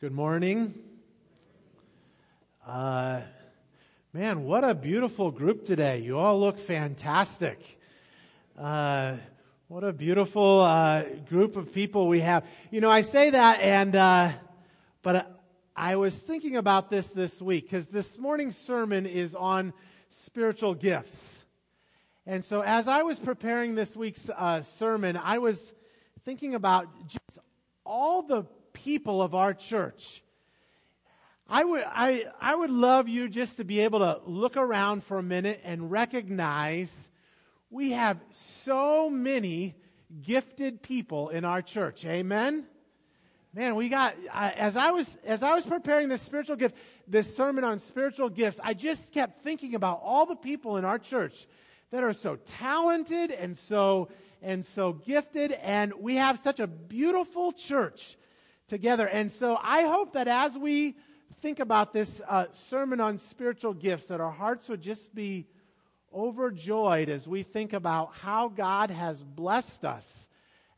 Good morning. Uh, man, what a beautiful group today. You all look fantastic. Uh, what a beautiful uh, group of people we have. You know, I say that, and uh, but I was thinking about this this week because this morning's sermon is on spiritual gifts. And so, as I was preparing this week's uh, sermon, I was thinking about just all the people of our church. I would, I, I would love you just to be able to look around for a minute and recognize we have so many gifted people in our church. Amen? Man, we got, as I was, as I was preparing this spiritual gift, this sermon on spiritual gifts, I just kept thinking about all the people in our church that are so talented and so, and so gifted, and we have such a beautiful church together. And so I hope that as we think about this uh, sermon on spiritual gifts, that our hearts would just be overjoyed as we think about how God has blessed us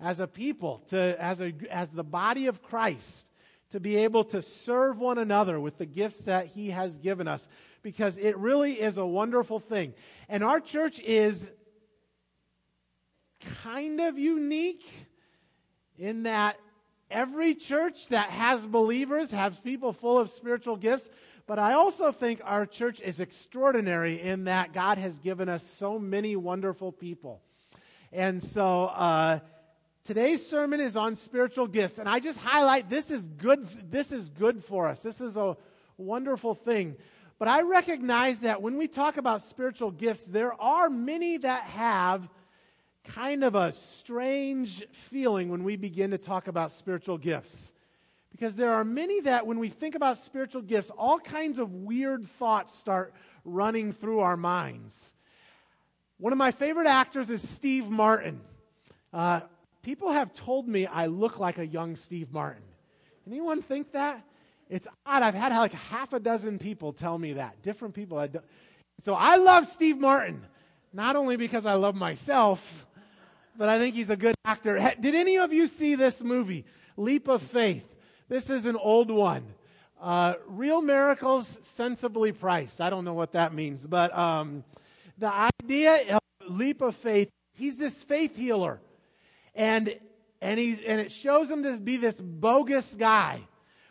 as a people, to, as, a, as the body of Christ, to be able to serve one another with the gifts that He has given us, because it really is a wonderful thing. And our church is kind of unique in that every church that has believers has people full of spiritual gifts. But I also think our church is extraordinary in that God has given us so many wonderful people. And so uh, today's sermon is on spiritual gifts. And I just highlight this is good, this is good for us. This is a wonderful thing. But I recognize that when we talk about spiritual gifts, there are many that have kind of a strange feeling when we begin to talk about spiritual gifts. Because there are many that, when we think about spiritual gifts, all kinds of weird thoughts start running through our minds. One of my favorite actors is Steve Martin. Uh, people have told me I look like a young Steve Martin. Anyone think that? It's odd. I've had like half a dozen people tell me that. Different people. I so I love Steve Martin, not only because I love myself, but I think he's a good actor. Did any of you see this movie, Leap of Faith? This is an old one. Uh, real miracles sensibly priced. I don't know what that means, but um, the idea of leap of faith, he's this faith healer. And, and, he, and it shows him to be this bogus guy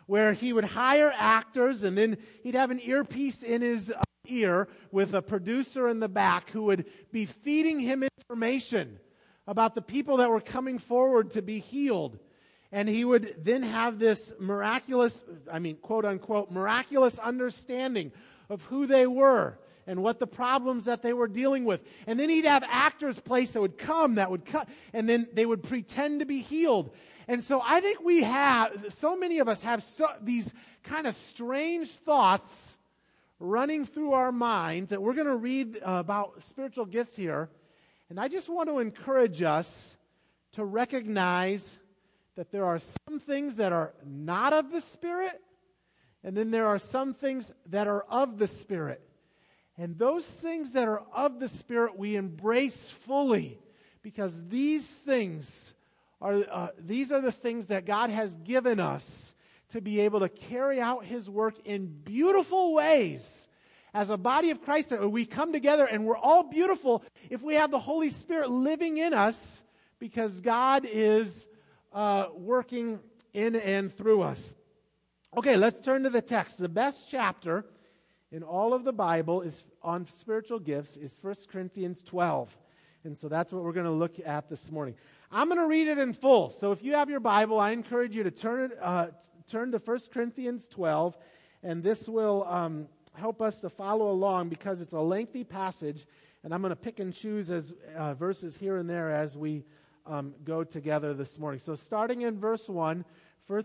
where he would hire actors and then he'd have an earpiece in his uh, ear with a producer in the back who would be feeding him information about the people that were coming forward to be healed. And he would then have this miraculous, I mean, quote unquote, miraculous understanding of who they were and what the problems that they were dealing with. And then he'd have actors place that would come that would cut, and then they would pretend to be healed. And so I think we have, so many of us have so, these kind of strange thoughts running through our minds that we're going to read uh, about spiritual gifts here. And I just want to encourage us to recognize that there are some things that are not of the Spirit, and then there are some things that are of the Spirit. And those things that are of the Spirit we embrace fully because these things are, uh, these are the things that God has given us to be able to carry out His work in beautiful ways as a body of Christ, we come together and we're all beautiful if we have the Holy Spirit living in us because God is uh, working in and through us. Okay, let's turn to the text. The best chapter in all of the Bible is on spiritual gifts is 1 Corinthians 12. And so that's what we're going to look at this morning. I'm going to read it in full. So if you have your Bible, I encourage you to turn, it, uh, turn to 1 Corinthians 12, and this will um, help us to follow along because it's a lengthy passage, and I'm going to pick and choose as uh, verses here and there as we um, go together this morning. So, starting in verse 1, 1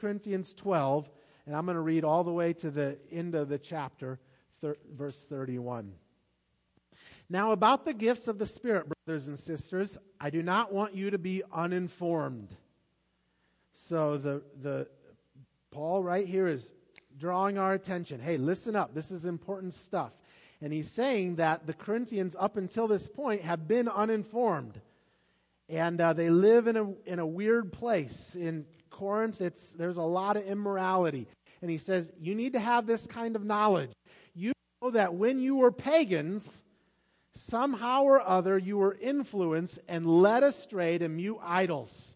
Corinthians 12, and I'm going to read all the way to the end of the chapter, thir- verse 31. Now, about the gifts of the Spirit, brothers and sisters, I do not want you to be uninformed. So, the, the, Paul right here is drawing our attention. Hey, listen up. This is important stuff. And he's saying that the Corinthians, up until this point, have been uninformed. And uh, they live in a, in a weird place in Corinth, it's, there's a lot of immorality. And he says, You need to have this kind of knowledge. You know that when you were pagans, somehow or other you were influenced and led astray to mute idols.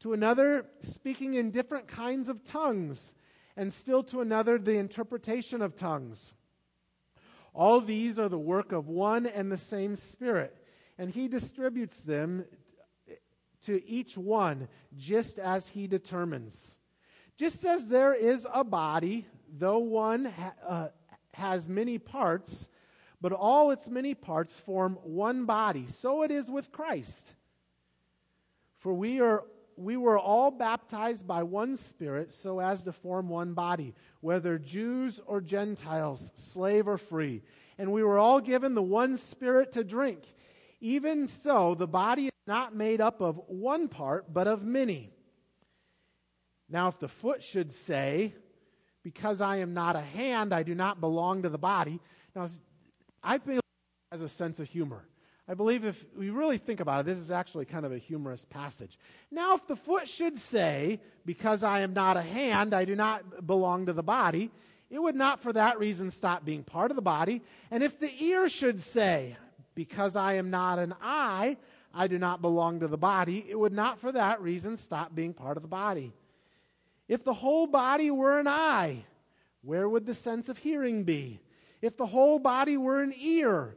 to another, speaking in different kinds of tongues, and still to another, the interpretation of tongues. All these are the work of one and the same Spirit, and He distributes them to each one just as He determines. Just as there is a body, though one ha- uh, has many parts, but all its many parts form one body, so it is with Christ. For we are we were all baptized by one Spirit so as to form one body, whether Jews or Gentiles, slave or free. And we were all given the one Spirit to drink. Even so, the body is not made up of one part, but of many. Now, if the foot should say, Because I am not a hand, I do not belong to the body. Now, I believe as a sense of humor. I believe if we really think about it, this is actually kind of a humorous passage. Now, if the foot should say, Because I am not a hand, I do not belong to the body, it would not for that reason stop being part of the body. And if the ear should say, Because I am not an eye, I do not belong to the body, it would not for that reason stop being part of the body. If the whole body were an eye, where would the sense of hearing be? If the whole body were an ear,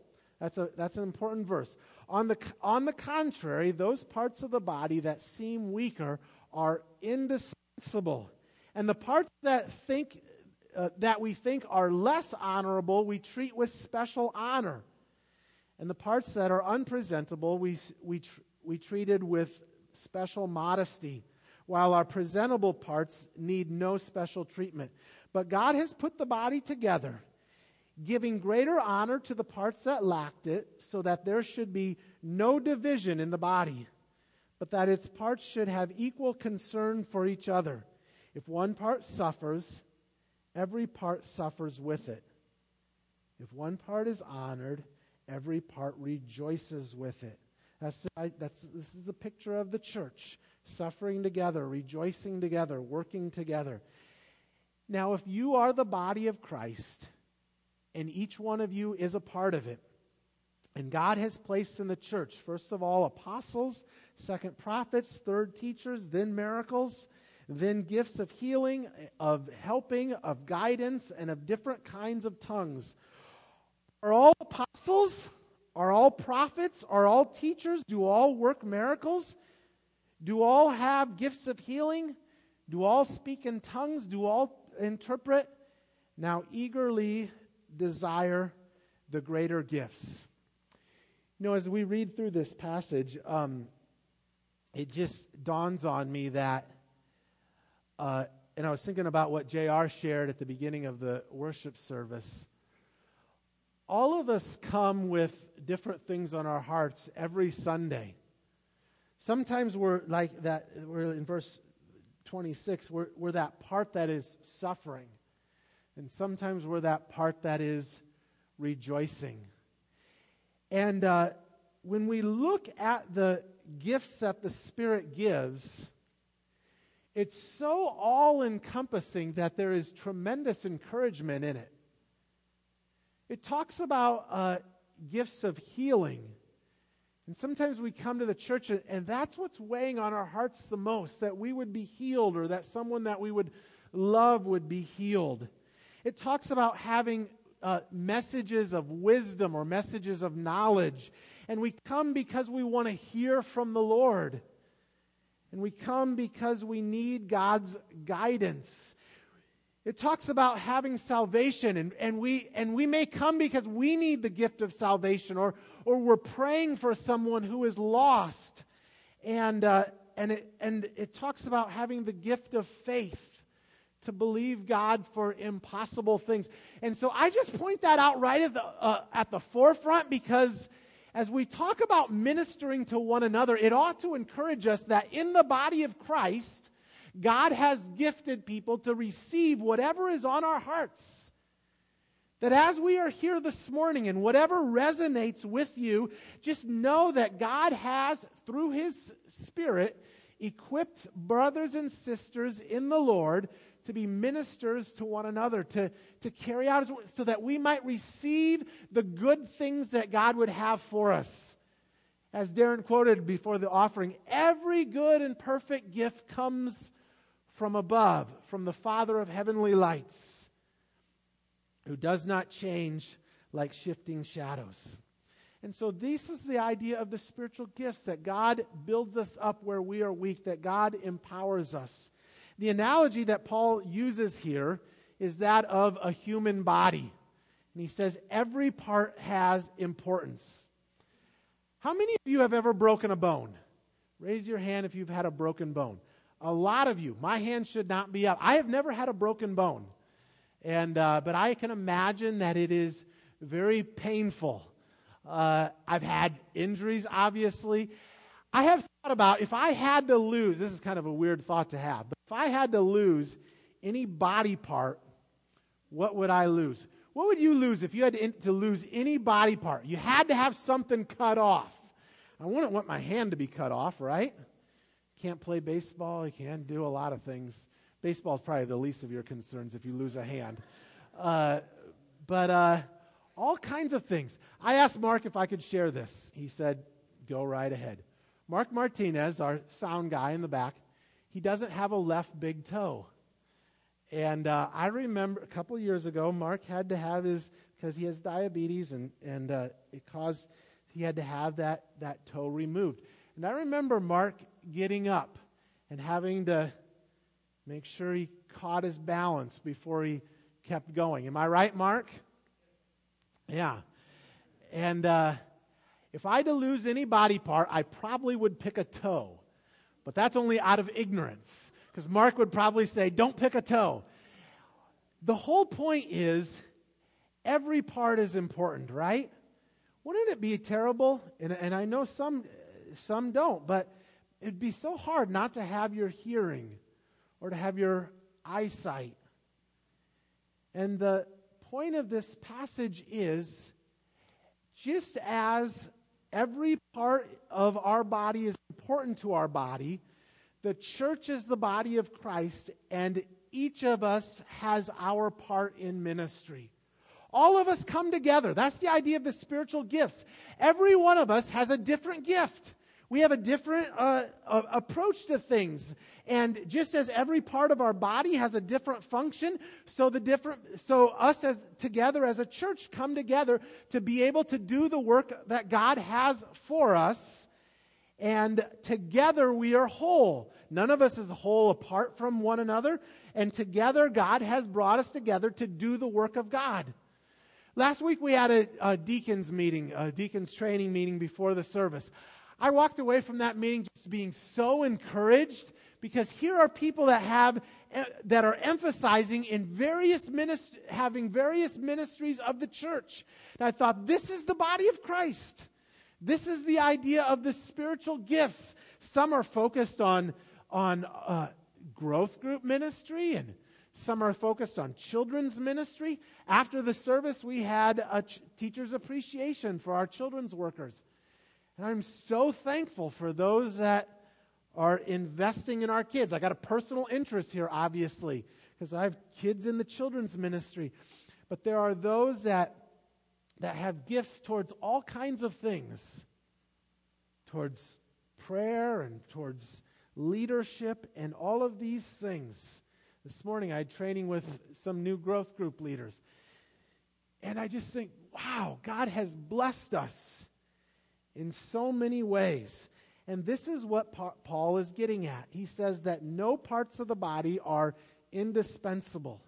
That's, a, that's an important verse. On the, on the contrary, those parts of the body that seem weaker are indispensable. And the parts that, think, uh, that we think are less honorable, we treat with special honor. And the parts that are unpresentable, we, we, tr- we treated with special modesty, while our presentable parts need no special treatment. But God has put the body together giving greater honor to the parts that lacked it, so that there should be no division in the body, but that its parts should have equal concern for each other. If one part suffers, every part suffers with it. If one part is honored, every part rejoices with it. That's, that's, this is the picture of the church suffering together, rejoicing together, working together. Now, if you are the body of Christ, and each one of you is a part of it. And God has placed in the church, first of all, apostles, second, prophets, third, teachers, then miracles, then gifts of healing, of helping, of guidance, and of different kinds of tongues. Are all apostles? Are all prophets? Are all teachers? Do all work miracles? Do all have gifts of healing? Do all speak in tongues? Do all interpret? Now, eagerly desire the greater gifts. You know, as we read through this passage, um, it just dawns on me that, uh, and I was thinking about what JR shared at the beginning of the worship service. All of us come with different things on our hearts every Sunday. Sometimes we're like that, we're in verse 26, we're, we're that part that is suffering. And sometimes we're that part that is rejoicing. And uh, when we look at the gifts that the Spirit gives, it's so all encompassing that there is tremendous encouragement in it. It talks about uh, gifts of healing. And sometimes we come to the church, and that's what's weighing on our hearts the most that we would be healed or that someone that we would love would be healed. It talks about having uh, messages of wisdom or messages of knowledge. And we come because we want to hear from the Lord. And we come because we need God's guidance. It talks about having salvation, and, and, we, and we may come because we need the gift of salvation, or, or we're praying for someone who is lost. And, uh, and, it, and it talks about having the gift of faith to believe God for impossible things. And so I just point that out right at the, uh, at the forefront because as we talk about ministering to one another, it ought to encourage us that in the body of Christ, God has gifted people to receive whatever is on our hearts. That as we are here this morning and whatever resonates with you, just know that God has, through His Spirit, equipped brothers and sisters in the Lord to be ministers to one another, to, to carry out so that we might receive the good things that God would have for us. As Darren quoted before the offering, every good and perfect gift comes from above, from the Father of heavenly lights, who does not change like shifting shadows. And so, this is the idea of the spiritual gifts that God builds us up where we are weak, that God empowers us. The analogy that Paul uses here is that of a human body. And he says every part has importance. How many of you have ever broken a bone? Raise your hand if you've had a broken bone. A lot of you. My hand should not be up. I have never had a broken bone. And, uh, but I can imagine that it is very painful. Uh, I've had injuries, obviously. I have thought about if I had to lose, this is kind of a weird thought to have, but if I had to lose any body part, what would I lose? What would you lose if you had to, to lose any body part? You had to have something cut off. I wouldn't want my hand to be cut off, right? Can't play baseball. You can't do a lot of things. Baseball is probably the least of your concerns if you lose a hand. Uh, but uh, all kinds of things. I asked Mark if I could share this. He said, go right ahead. Mark Martinez, our sound guy in the back, he doesn't have a left big toe. And uh, I remember a couple years ago, Mark had to have his, because he has diabetes, and, and uh, it caused, he had to have that, that toe removed. And I remember Mark getting up and having to make sure he caught his balance before he kept going. Am I right, Mark? Yeah. And uh, if I had to lose any body part, I probably would pick a toe. But that's only out of ignorance, because Mark would probably say, don't pick a toe. The whole point is every part is important, right? Wouldn't it be terrible? And, and I know some, some don't, but it'd be so hard not to have your hearing or to have your eyesight. And the point of this passage is just as every part of our body is important to our body. The church is the body of Christ, and each of us has our part in ministry. All of us come together. That's the idea of the spiritual gifts. Every one of us has a different gift. We have a different uh, uh, approach to things. And just as every part of our body has a different function, so the different so us as together as a church come together to be able to do the work that God has for us. And together we are whole. None of us is whole apart from one another. And together God has brought us together to do the work of God. Last week we had a, a deacons meeting, a deacons training meeting before the service. I walked away from that meeting just being so encouraged because here are people that have eh, that are emphasizing in various minist- having various ministries of the church. And I thought this is the body of Christ. This is the idea of the spiritual gifts. Some are focused on on uh, growth group ministry, and some are focused on children's ministry. After the service, we had a ch- teacher's appreciation for our children's workers. And I'm so thankful for those that are investing in our kids. I got a personal interest here, obviously, because I have kids in the children's ministry. But there are those that, that have gifts towards all kinds of things towards prayer and towards leadership and all of these things. This morning I had training with some new growth group leaders. And I just think, wow, God has blessed us in so many ways. And this is what pa- Paul is getting at. He says that no parts of the body are indispensable,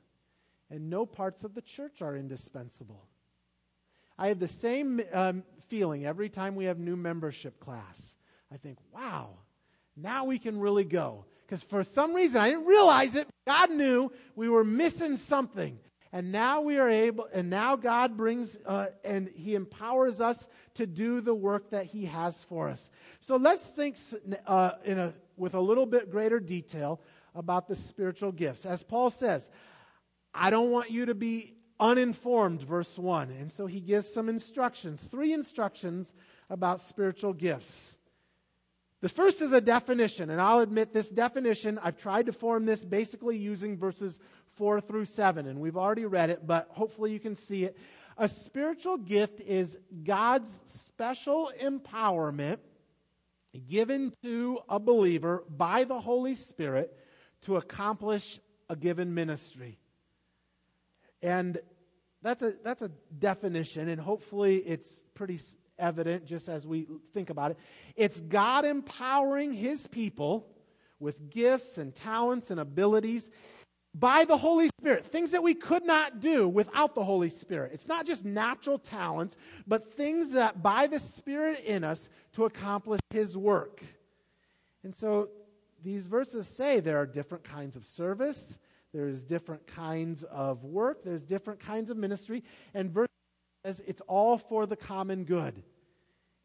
and no parts of the church are indispensable. I have the same um, feeling every time we have new membership class. I think, wow, now we can really go. Because for some reason, I didn't realize it. God knew we were missing something. And now we are able, and now God brings uh, and He empowers us to do the work that He has for us. So let's think uh, in a, with a little bit greater detail about the spiritual gifts. As Paul says, I don't want you to be uninformed, verse 1. And so he gives some instructions, three instructions about spiritual gifts. The first is a definition, and I'll admit this definition, I've tried to form this basically using verses 4 through 7, and we've already read it, but hopefully you can see it. A spiritual gift is God's special empowerment given to a believer by the Holy Spirit to accomplish a given ministry. And that's a, that's a definition, and hopefully it's pretty evident just as we think about it. It's God empowering His people with gifts and talents and abilities by the Holy Spirit, things that we could not do without the Holy Spirit. It's not just natural talents, but things that by the Spirit in us to accomplish His work. And so these verses say there are different kinds of service, there's different kinds of work, there's different kinds of ministry, and verse says it's all for the common good.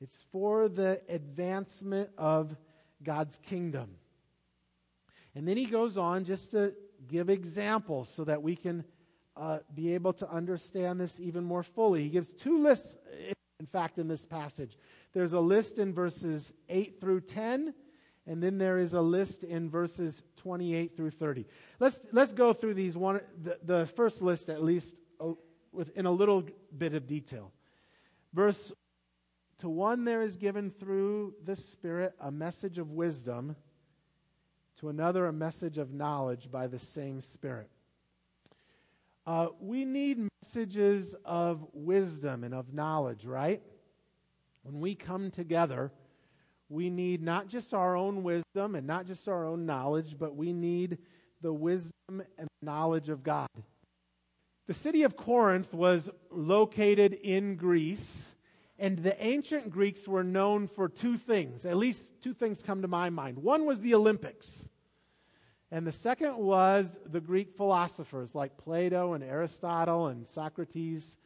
It's for the advancement of God's kingdom. And then he goes on just to give examples so that we can uh, be able to understand this even more fully. He gives two lists, in fact, in this passage. There's a list in verses 8 through 10, and then there is a list in verses 28 through 30. Let's, let's go through these one, the, the first list at least with, in a little bit of detail. Verse to one there is given through the Spirit a message of wisdom, to another a message of knowledge by the same Spirit. Uh, we need messages of wisdom and of knowledge, right? When we come together, we need not just our own wisdom and not just our own knowledge, but we need the wisdom and knowledge of God. The city of Corinth was located in Greece, and the ancient Greeks were known for two things. At least two things come to my mind. One was the Olympics, and the second was the Greek philosophers like Plato and Aristotle and Socrates.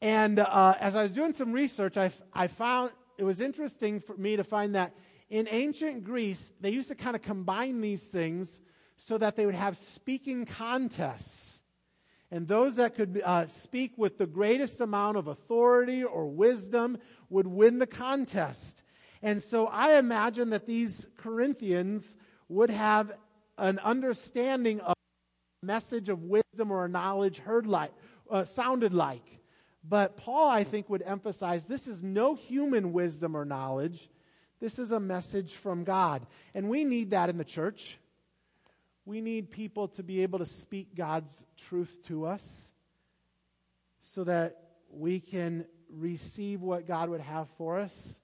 And uh, as I was doing some research, I, I found it was interesting for me to find that in ancient Greece, they used to kind of combine these things so that they would have speaking contests. And those that could uh, speak with the greatest amount of authority or wisdom would win the contest. And so I imagine that these Corinthians would have an understanding of message of wisdom or knowledge heard like, uh, sounded like. But Paul, I think, would emphasize this is no human wisdom or knowledge. This is a message from God. And we need that in the church. We need people to be able to speak God's truth to us so that we can receive what God would have for us,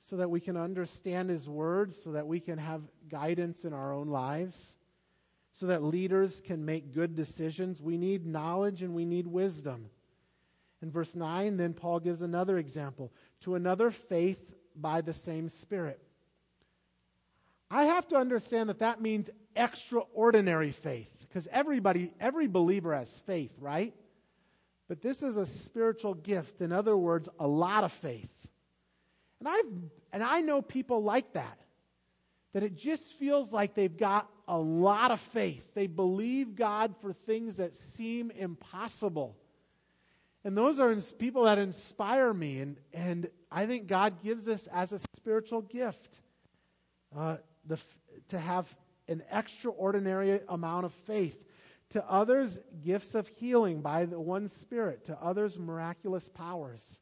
so that we can understand His Word, so that we can have guidance in our own lives, so that leaders can make good decisions. We need knowledge and we need wisdom. In verse 9, then Paul gives another example to another faith by the same Spirit. I have to understand that that means extraordinary faith because everybody, every believer has faith, right? But this is a spiritual gift. In other words, a lot of faith. And, I've, and I know people like that, that it just feels like they've got a lot of faith. They believe God for things that seem impossible. And those are people that inspire me. And, and I think God gives us as a spiritual gift uh, the, to have an extraordinary amount of faith. To others, gifts of healing by the one Spirit. To others, miraculous powers.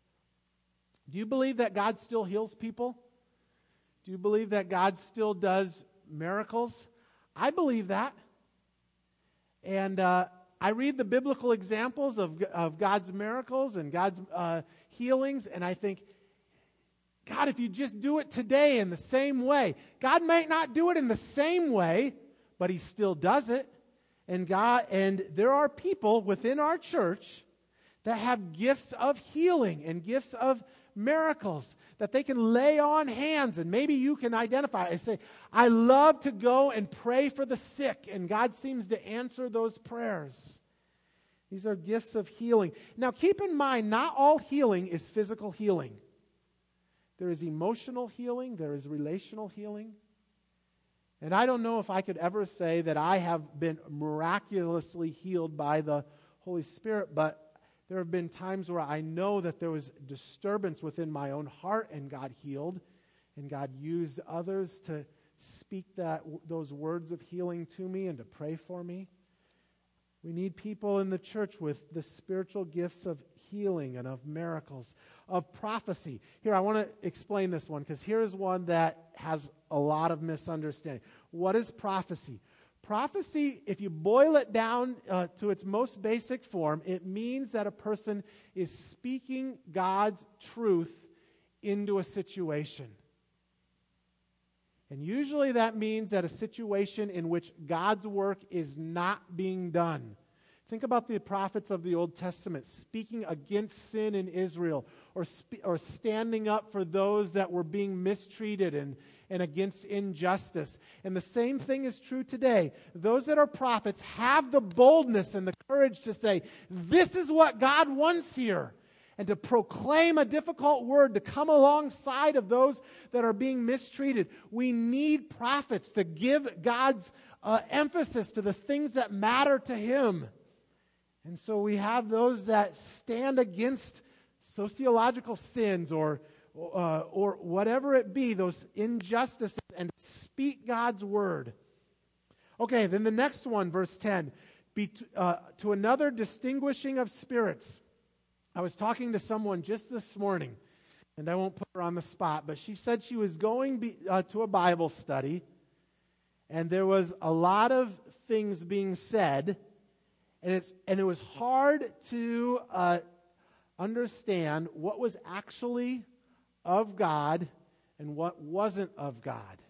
Do you believe that God still heals people? Do you believe that God still does miracles? I believe that. And uh, I read the biblical examples of, of God's miracles and God's uh, healings, and I think, God, if you just do it today in the same way, God might not do it in the same way, but He still does it. And God, and there are people within our church that have gifts of healing and gifts of miracles that they can lay on hands and maybe you can identify I say I love to go and pray for the sick and God seems to answer those prayers. These are gifts of healing. Now keep in mind not all healing is physical healing there is emotional healing. There is relational healing. And I don't know if I could ever say that I have been miraculously healed by the Holy Spirit but there have been times where I know that there was disturbance within my own heart and God healed, and God used others to speak that, those words of healing to me and to pray for me. We need people in the church with the spiritual gifts of healing and of miracles, of prophecy. Here, I want to explain this one because here's one that has a lot of misunderstanding. What is prophecy? Prophecy, if you boil it down uh, to its most basic form, it means that a person is speaking God's truth into a situation. And usually that means that a situation in which God's work is not being done. Think about the prophets of the Old Testament speaking against sin in Israel or, spe- or standing up for those that were being mistreated and, and against injustice. And the same thing is true today. Those that are prophets have the boldness and the courage to say, This is what God wants here. And to proclaim a difficult word, to come alongside of those that are being mistreated. We need prophets to give God's uh, emphasis to the things that matter to Him. And so we have those that stand against sociological sins or, uh, or whatever it be, those injustices, and speak God's word. Okay, then the next one, verse 10 be to, uh, to another distinguishing of spirits. I was talking to someone just this morning, and I won't put her on the spot, but she said she was going be, uh, to a Bible study, and there was a lot of things being said and, it's, and it was hard to uh, understand what was actually of God and what wasn't of God.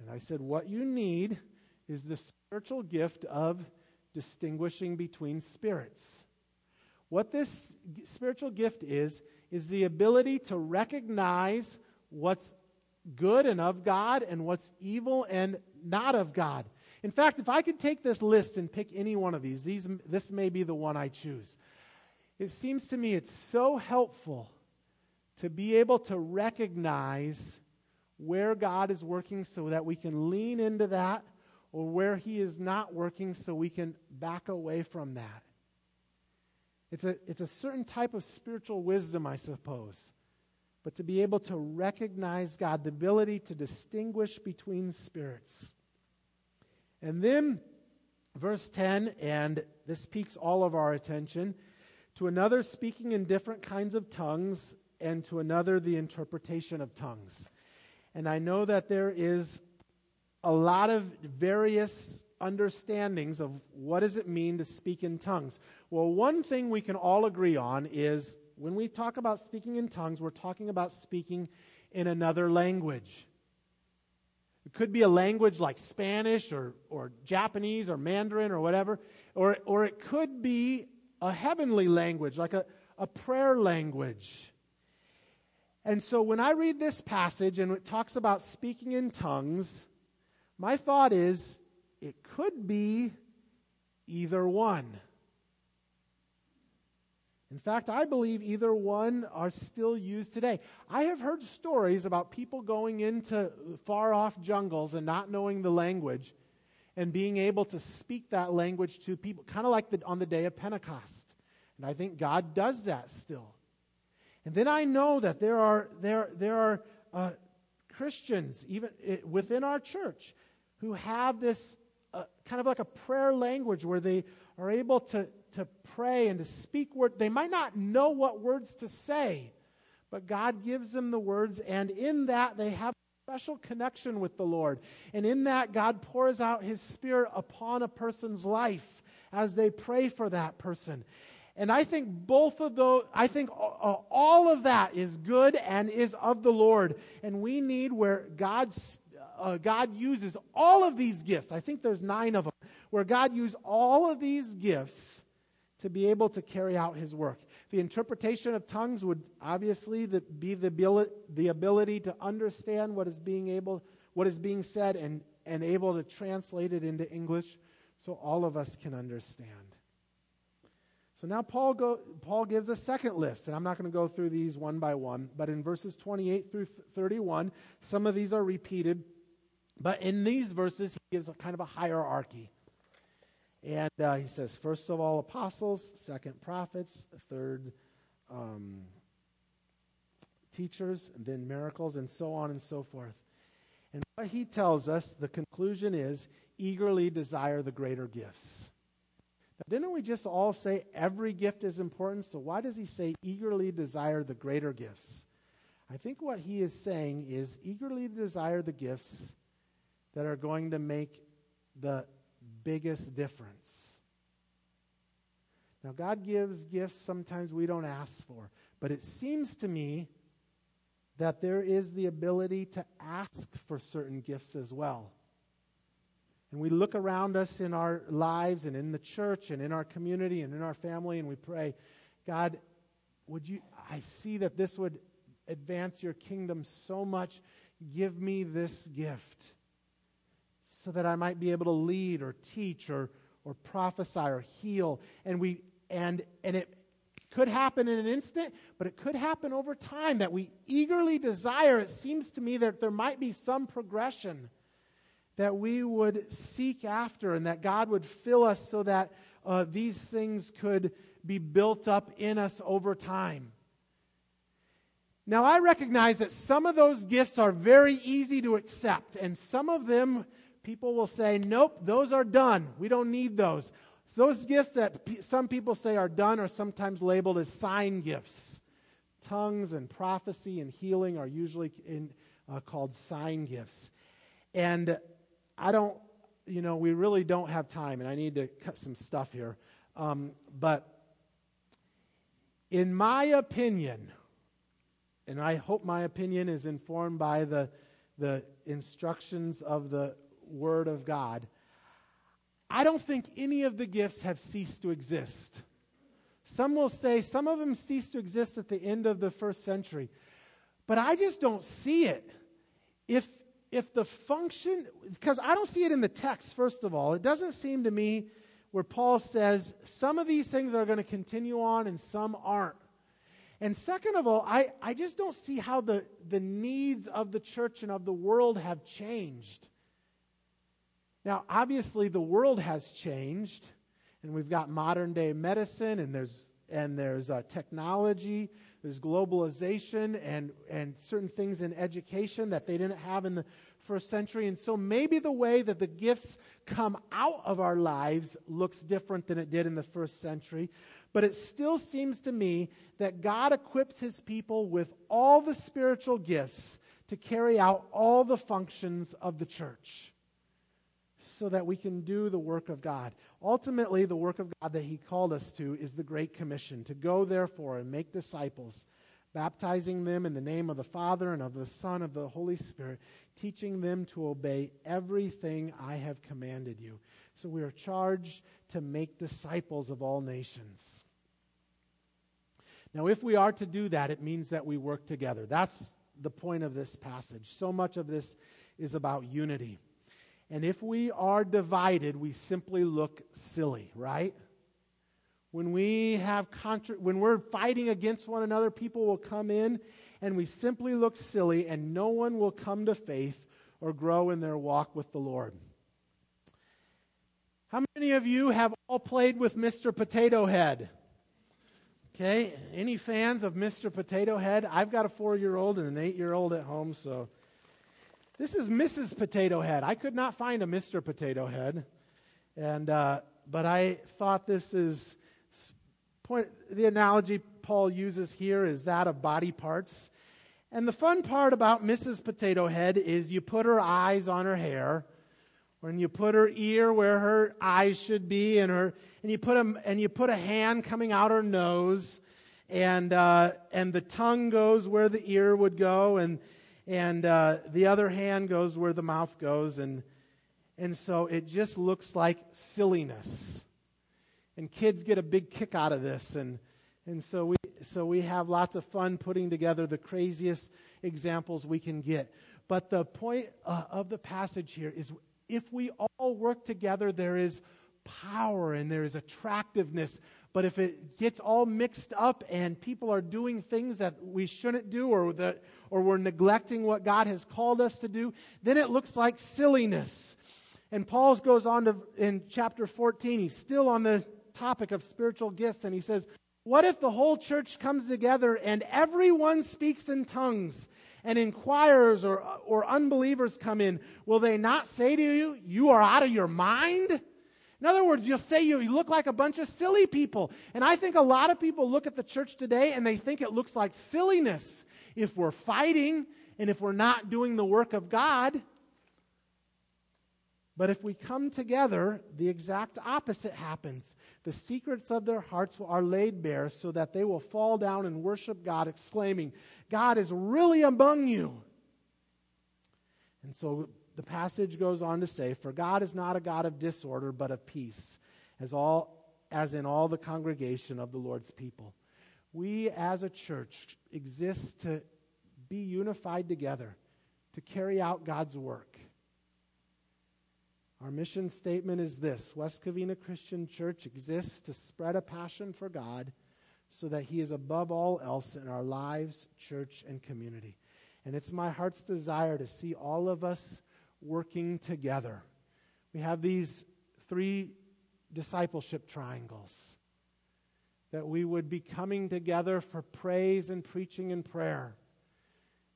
And I said, What you need is the spiritual gift of distinguishing between spirits. What this spiritual gift is, is the ability to recognize what's good and of God and what's evil and not of God. In fact, if I could take this list and pick any one of these, these this may be the one I choose. It seems to me it's so helpful to be able to recognize where God is working so that we can lean into that, or where He is not working so we can back away from that. It's a, it's a certain type of spiritual wisdom, I suppose. But to be able to recognize God, the ability to distinguish between spirits. And then, verse 10, and this piques all of our attention to another speaking in different kinds of tongues, and to another the interpretation of tongues. And I know that there is a lot of various understandings of what does it mean to speak in tongues. Well, one thing we can all agree on is when we talk about speaking in tongues, we're talking about speaking in another language. Could be a language like Spanish or, or Japanese or Mandarin or whatever, or, or it could be a heavenly language, like a, a prayer language. And so when I read this passage and it talks about speaking in tongues, my thought is it could be either one. In fact, I believe either one are still used today. I have heard stories about people going into far off jungles and not knowing the language and being able to speak that language to people, kind of like the, on the day of Pentecost. And I think God does that still. And then I know that there are, there, there are uh, Christians, even within our church, who have this uh, kind of like a prayer language where they are able to, to pray and to speak words. They might not know what words to say, but God gives them the words, and in that they have special connection with the Lord. And in that, God pours out His Spirit upon a person's life as they pray for that person. And I think both of those, I think all of that is good and is of the Lord. And we need where God's, uh, God uses all of these gifts. I think there's nine of them, where God used all of these gifts to be able to carry out his work. The interpretation of tongues would obviously be the ability, to understand what is being able, what is being said and, and able to translate it into English so all of us can understand. So now Paul, go, Paul gives a second list, and I'm not going to go through these one by one, but in verses 28 through 31, some of these are repeated. But in these verses, he gives a kind of a hierarchy. And uh, he says, first of all, apostles, second, prophets, third, um, teachers, and then miracles, and so on and so forth. And what he tells us, the conclusion is eagerly desire the greater gifts. Now, didn't we just all say every gift is important? So why does he say eagerly desire the greater gifts? I think what he is saying is eagerly desire the gifts that are going to make the biggest difference. Now, God gives gifts sometimes we don't ask for, but it seems to me that there is the ability to ask for certain gifts as well and we look around us in our lives and in the church and in our community and in our family and we pray, God, would you, I see that this would advance your kingdom so much. Give me this gift so that I might be able to lead or teach or, or prophesy or heal. And we, and, and it could happen in an instant, but it could happen over time that we eagerly desire. It seems to me that there might be some progression that we would seek after and that God would fill us so that uh, these things could be built up in us over time. Now, I recognize that some of those gifts are very easy to accept, and some of them people will say, Nope, those are done. We don't need those. Those gifts that p- some people say are done are sometimes labeled as sign gifts. Tongues and prophecy and healing are usually in, uh, called sign gifts. And I don't, you know, we really don't have time, and I need to cut some stuff here. Um, but in my opinion, and I hope my opinion is informed by the, the instructions of the Word of God, I don't think any of the gifts have ceased to exist. Some will say some of them ceased to exist at the end of the first century, but I just don't see it. If, if the function, because I don't see it in the text, first of all, it doesn't seem to me where Paul says some of these things are going to continue on and some aren't. And second of all, I, I just don't see how the, the needs of the church and of the world have changed. Now, obviously, the world has changed, and we've got modern day medicine, and there's, and there's uh, technology, there's globalization and, and certain things in education that they didn't have in the first century. And so maybe the way that the gifts come out of our lives looks different than it did in the first century. But it still seems to me that God equips his people with all the spiritual gifts to carry out all the functions of the church so that we can do the work of God. Ultimately, the work of God that He called us to is the Great Commission to go, therefore, and make disciples, baptizing them in the name of the Father and of the Son of the Holy Spirit, teaching them to obey everything I have commanded you. So we are charged to make disciples of all nations. Now, if we are to do that, it means that we work together. That's the point of this passage. So much of this is about unity. And if we are divided, we simply look silly, right? when we have contra- when we're fighting against one another, people will come in and we simply look silly and no one will come to faith or grow in their walk with the Lord. How many of you have all played with Mr. Potato Head? Okay, any fans of Mr. Potato Head? I've got a four year old and an eight year old at home, so. This is Mrs. Potato Head. I could not find a Mr. Potato Head. And, uh, but I thought this is point, the analogy Paul uses here is that of body parts. And the fun part about Mrs. Potato Head is you put her eyes on her hair, and you put her ear where her eyes should be, and her and you put a and you put a hand coming out her nose, and uh, and the tongue goes where the ear would go, and and uh, the other hand goes where the mouth goes, and and so it just looks like silliness, and kids get a big kick out of this, and and so we so we have lots of fun putting together the craziest examples we can get. But the point uh, of the passage here is if we all work together, there is power and there is attractiveness. But if it gets all mixed up and people are doing things that we shouldn't do or, that, or we're neglecting what God has called us to do, then it looks like silliness. And Paul goes on to, in chapter 14, he's still on the topic of spiritual gifts, and he says, What if the whole church comes together and everyone speaks in tongues? and inquirers or, or unbelievers come in, will they not say to you, You are out of your mind? In other words, you'll say you, you look like a bunch of silly people. And I think a lot of people look at the church today and they think it looks like silliness if we're fighting and if we're not doing the work of God. But if we come together, the exact opposite happens. The secrets of their hearts are laid bare so that they will fall down and worship God, exclaiming, God is really among you. And so the passage goes on to say, For God is not a God of disorder, but of peace, as, all, as in all the congregation of the Lord's people. We as a church exist to be unified together, to carry out God's work. Our mission statement is this West Covina Christian Church exists to spread a passion for God so that He is above all else in our lives, church, and community. And it's my heart's desire to see all of us working together. We have these three discipleship triangles that we would be coming together for praise and preaching and prayer,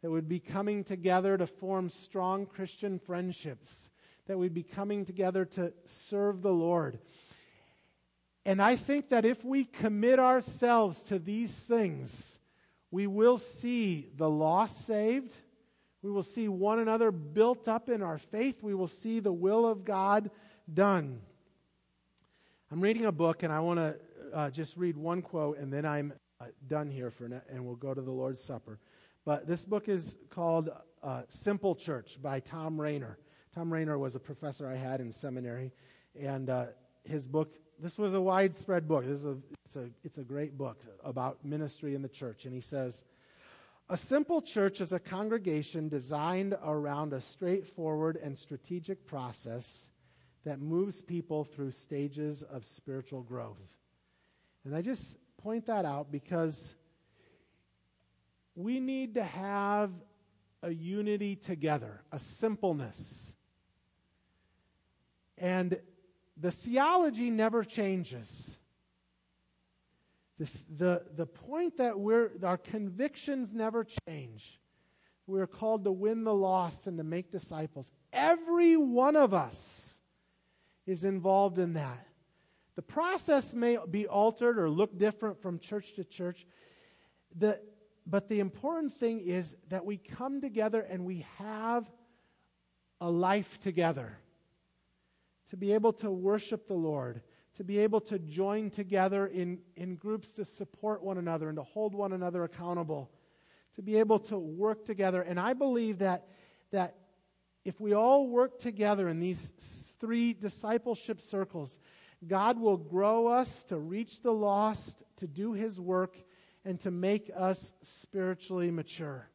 that we'd be coming together to form strong Christian friendships that we'd be coming together to serve the Lord. And I think that if we commit ourselves to these things, we will see the lost saved. We will see one another built up in our faith. We will see the will of God done. I'm reading a book, and I want to uh, just read one quote, and then I'm uh, done here for now, and we'll go to the Lord's Supper. But this book is called uh, Simple Church by Thom Rainer. Thom Rainer was a professor I had in seminary, and uh, his book, this was a widespread book. This is a, it's, a, it's a great book about ministry in the church. And he says, A simple church is a congregation designed around a straightforward and strategic process that moves people through stages of spiritual growth. And I just point that out because we need to have a unity together, a simpleness. And the theology never changes. The, the, the point that we're, our convictions never change. We're called to win the lost and to make disciples. Every one of us is involved in that. The process may be altered or look different from church to church. The, but the important thing is that we come together and we have a life together to be able to worship the Lord, to be able to join together in, in groups to support one another and to hold one another accountable, to be able to work together. And I believe that, that if we all work together in these three discipleship circles, God will grow us to reach the lost, to do his work, and to make us spiritually mature.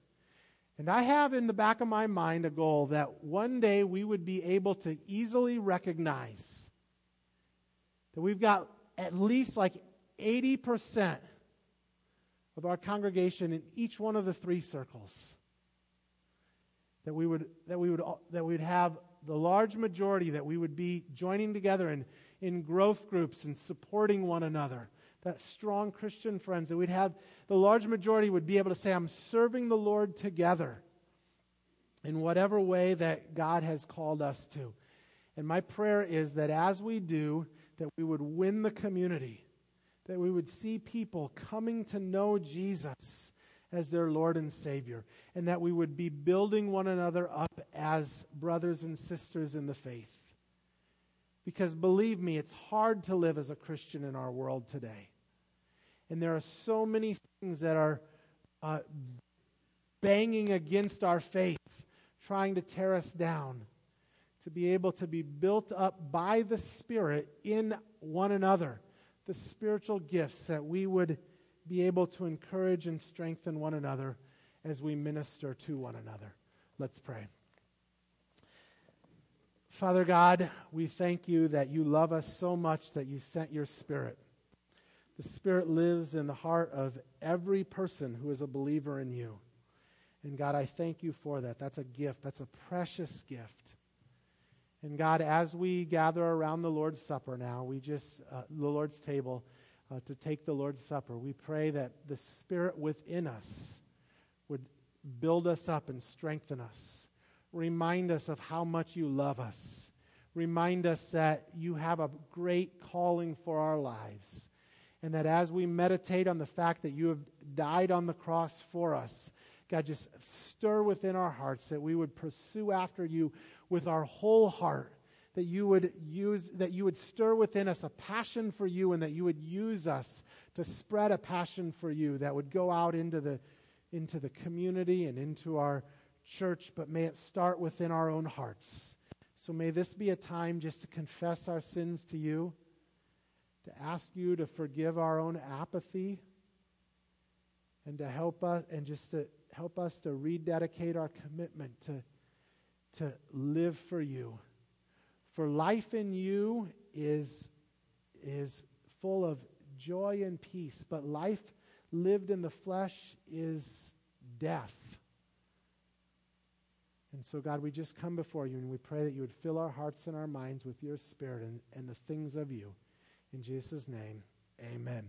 And I have in the back of my mind a goal that one day we would be able to easily recognize that we've got at least like 80% of our congregation in each one of the three circles. That we would, that we would, that we would have the large majority, that we would be joining together in, in growth groups and supporting one another. That strong Christian friends, that we'd have the large majority would be able to say, I'm serving the Lord together in whatever way that God has called us to. And my prayer is that as we do, that we would win the community that we would see people coming to know Jesus as their Lord and Savior, and that we would be building one another up as brothers and sisters in the faith. Because believe me, it's hard to live as a Christian in our world today. And there are so many things that are uh, banging against our faith, trying to tear us down. To be able to be built up by the Spirit in one another the spiritual gifts that we would be able to encourage and strengthen one another as we minister to one another. Let's pray. Father God, we thank you that you love us so much that you sent your Spirit. The Spirit lives in the heart of every person who is a believer in you. And God, I thank you for that. That's a gift, that's a precious gift. And God, as we gather around the Lord's Supper now, we just, uh, the Lord's table, uh, to take the Lord's Supper, we pray that the Spirit within us would build us up and strengthen us. Remind us of how much you love us. Remind us that you have a great calling for our lives. And that as we meditate on the fact that you have died on the cross for us, God, just stir within our hearts that we would pursue after you with our whole heart that you would use that you would stir within us a passion for you and that you would use us to spread a passion for you that would go out into the into the community and into our church but may it start within our own hearts so may this be a time just to confess our sins to you to ask you to forgive our own apathy and to help us and just to help us to rededicate our commitment to to live for you. For life in you is, is full of joy and peace, but life lived in the flesh is death. And so, God, we just come before you and we pray that you would fill our hearts and our minds with your spirit and, and the things of you. In Jesus' name, amen.